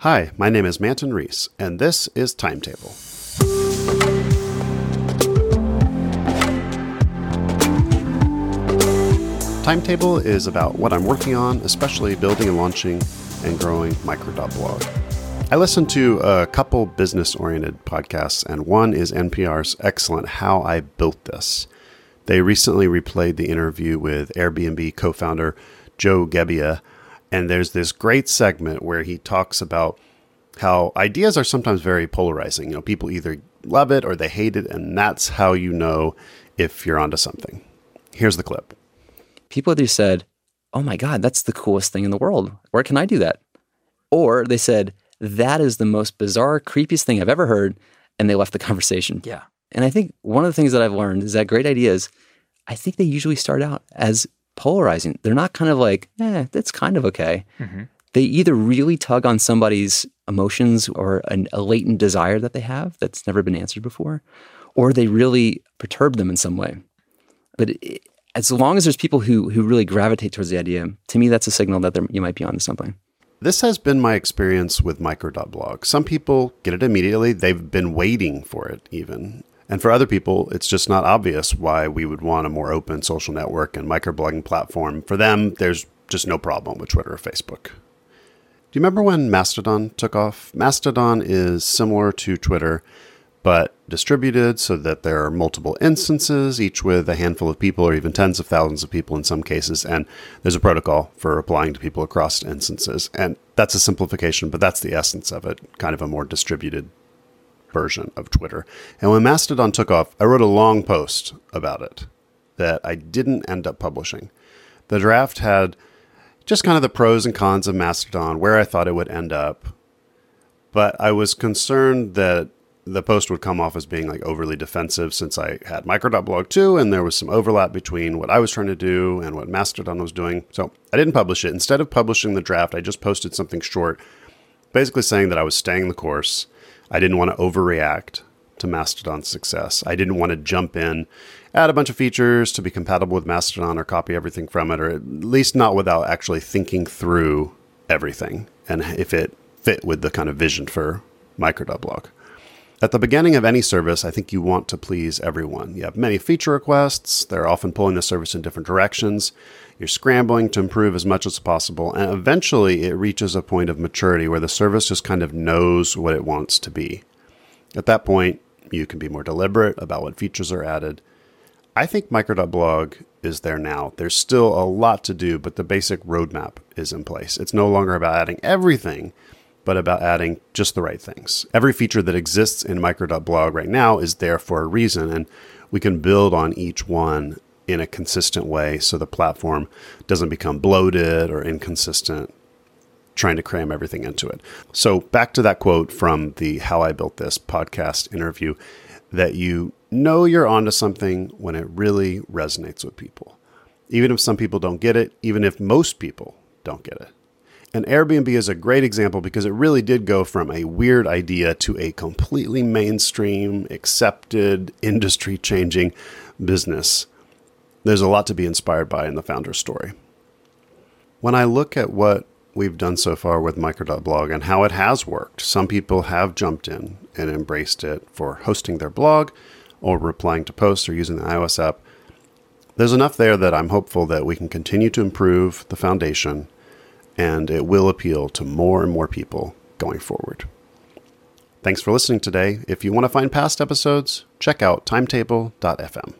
Hi, my name is Manton Reece, and this is Timetable. Timetable is about what I'm working on, especially building and launching and growing Micro.blog. I listen to a couple business oriented podcasts, and one is NPR's excellent How I Built This. They recently replayed the interview with Airbnb co founder Joe Gebbia, and there's this great segment where he talks about how ideas are sometimes very polarizing. You know, people either love it or they hate it, and that's how you know if you're onto something. Here's the clip people either said, Oh my God, that's the coolest thing in the world. Where can I do that? Or they said, That is the most bizarre, creepiest thing I've ever heard. And they left the conversation. Yeah. And I think one of the things that I've learned is that great ideas, I think they usually start out as polarizing. They're not kind of like, eh, that's kind of okay. Mm-hmm. They either really tug on somebody's emotions or an, a latent desire that they have that's never been answered before, or they really perturb them in some way. But it, as long as there's people who who really gravitate towards the idea, to me, that's a signal that you might be onto something. This has been my experience with micro.blog. Some people get it immediately. They've been waiting for it even. And for other people, it's just not obvious why we would want a more open social network and microblogging platform. For them, there's just no problem with Twitter or Facebook. Do you remember when Mastodon took off? Mastodon is similar to Twitter but distributed so that there are multiple instances, each with a handful of people or even tens of thousands of people in some cases. And there's a protocol for applying to people across instances. And that's a simplification, but that's the essence of it, kind of a more distributed version of Twitter. And when Mastodon took off, I wrote a long post about it that I didn't end up publishing. The draft had just kind of the pros and cons of Mastodon, where I thought it would end up. But I was concerned that the post would come off as being like overly defensive since I had micro.blog too, and there was some overlap between what I was trying to do and what Mastodon was doing. So I didn't publish it. Instead of publishing the draft, I just posted something short, basically saying that I was staying the course. I didn't want to overreact to Mastodon's success. I didn't want to jump in, add a bunch of features to be compatible with Mastodon or copy everything from it, or at least not without actually thinking through everything and if it fit with the kind of vision for micro.blog. At the beginning of any service, I think you want to please everyone. You have many feature requests, they're often pulling the service in different directions. You're scrambling to improve as much as possible, and eventually it reaches a point of maturity where the service just kind of knows what it wants to be. At that point, you can be more deliberate about what features are added. I think micro.blog is there now. There's still a lot to do, but the basic roadmap is in place. It's no longer about adding everything but about adding just the right things. Every feature that exists in micro.blog right now is there for a reason, and we can build on each one in a consistent way so the platform doesn't become bloated or inconsistent trying to cram everything into it. So, back to that quote from the How I Built This podcast interview that you know you're onto something when it really resonates with people. Even if some people don't get it, even if most people don't get it. And Airbnb is a great example because it really did go from a weird idea to a completely mainstream, accepted, industry changing business. There's a lot to be inspired by in the founder's story. When I look at what we've done so far with micro.blog and how it has worked, some people have jumped in and embraced it for hosting their blog or replying to posts or using the iOS app. There's enough there that I'm hopeful that we can continue to improve the foundation and it will appeal to more and more people going forward. Thanks for listening today. If you want to find past episodes, check out timetable.fm.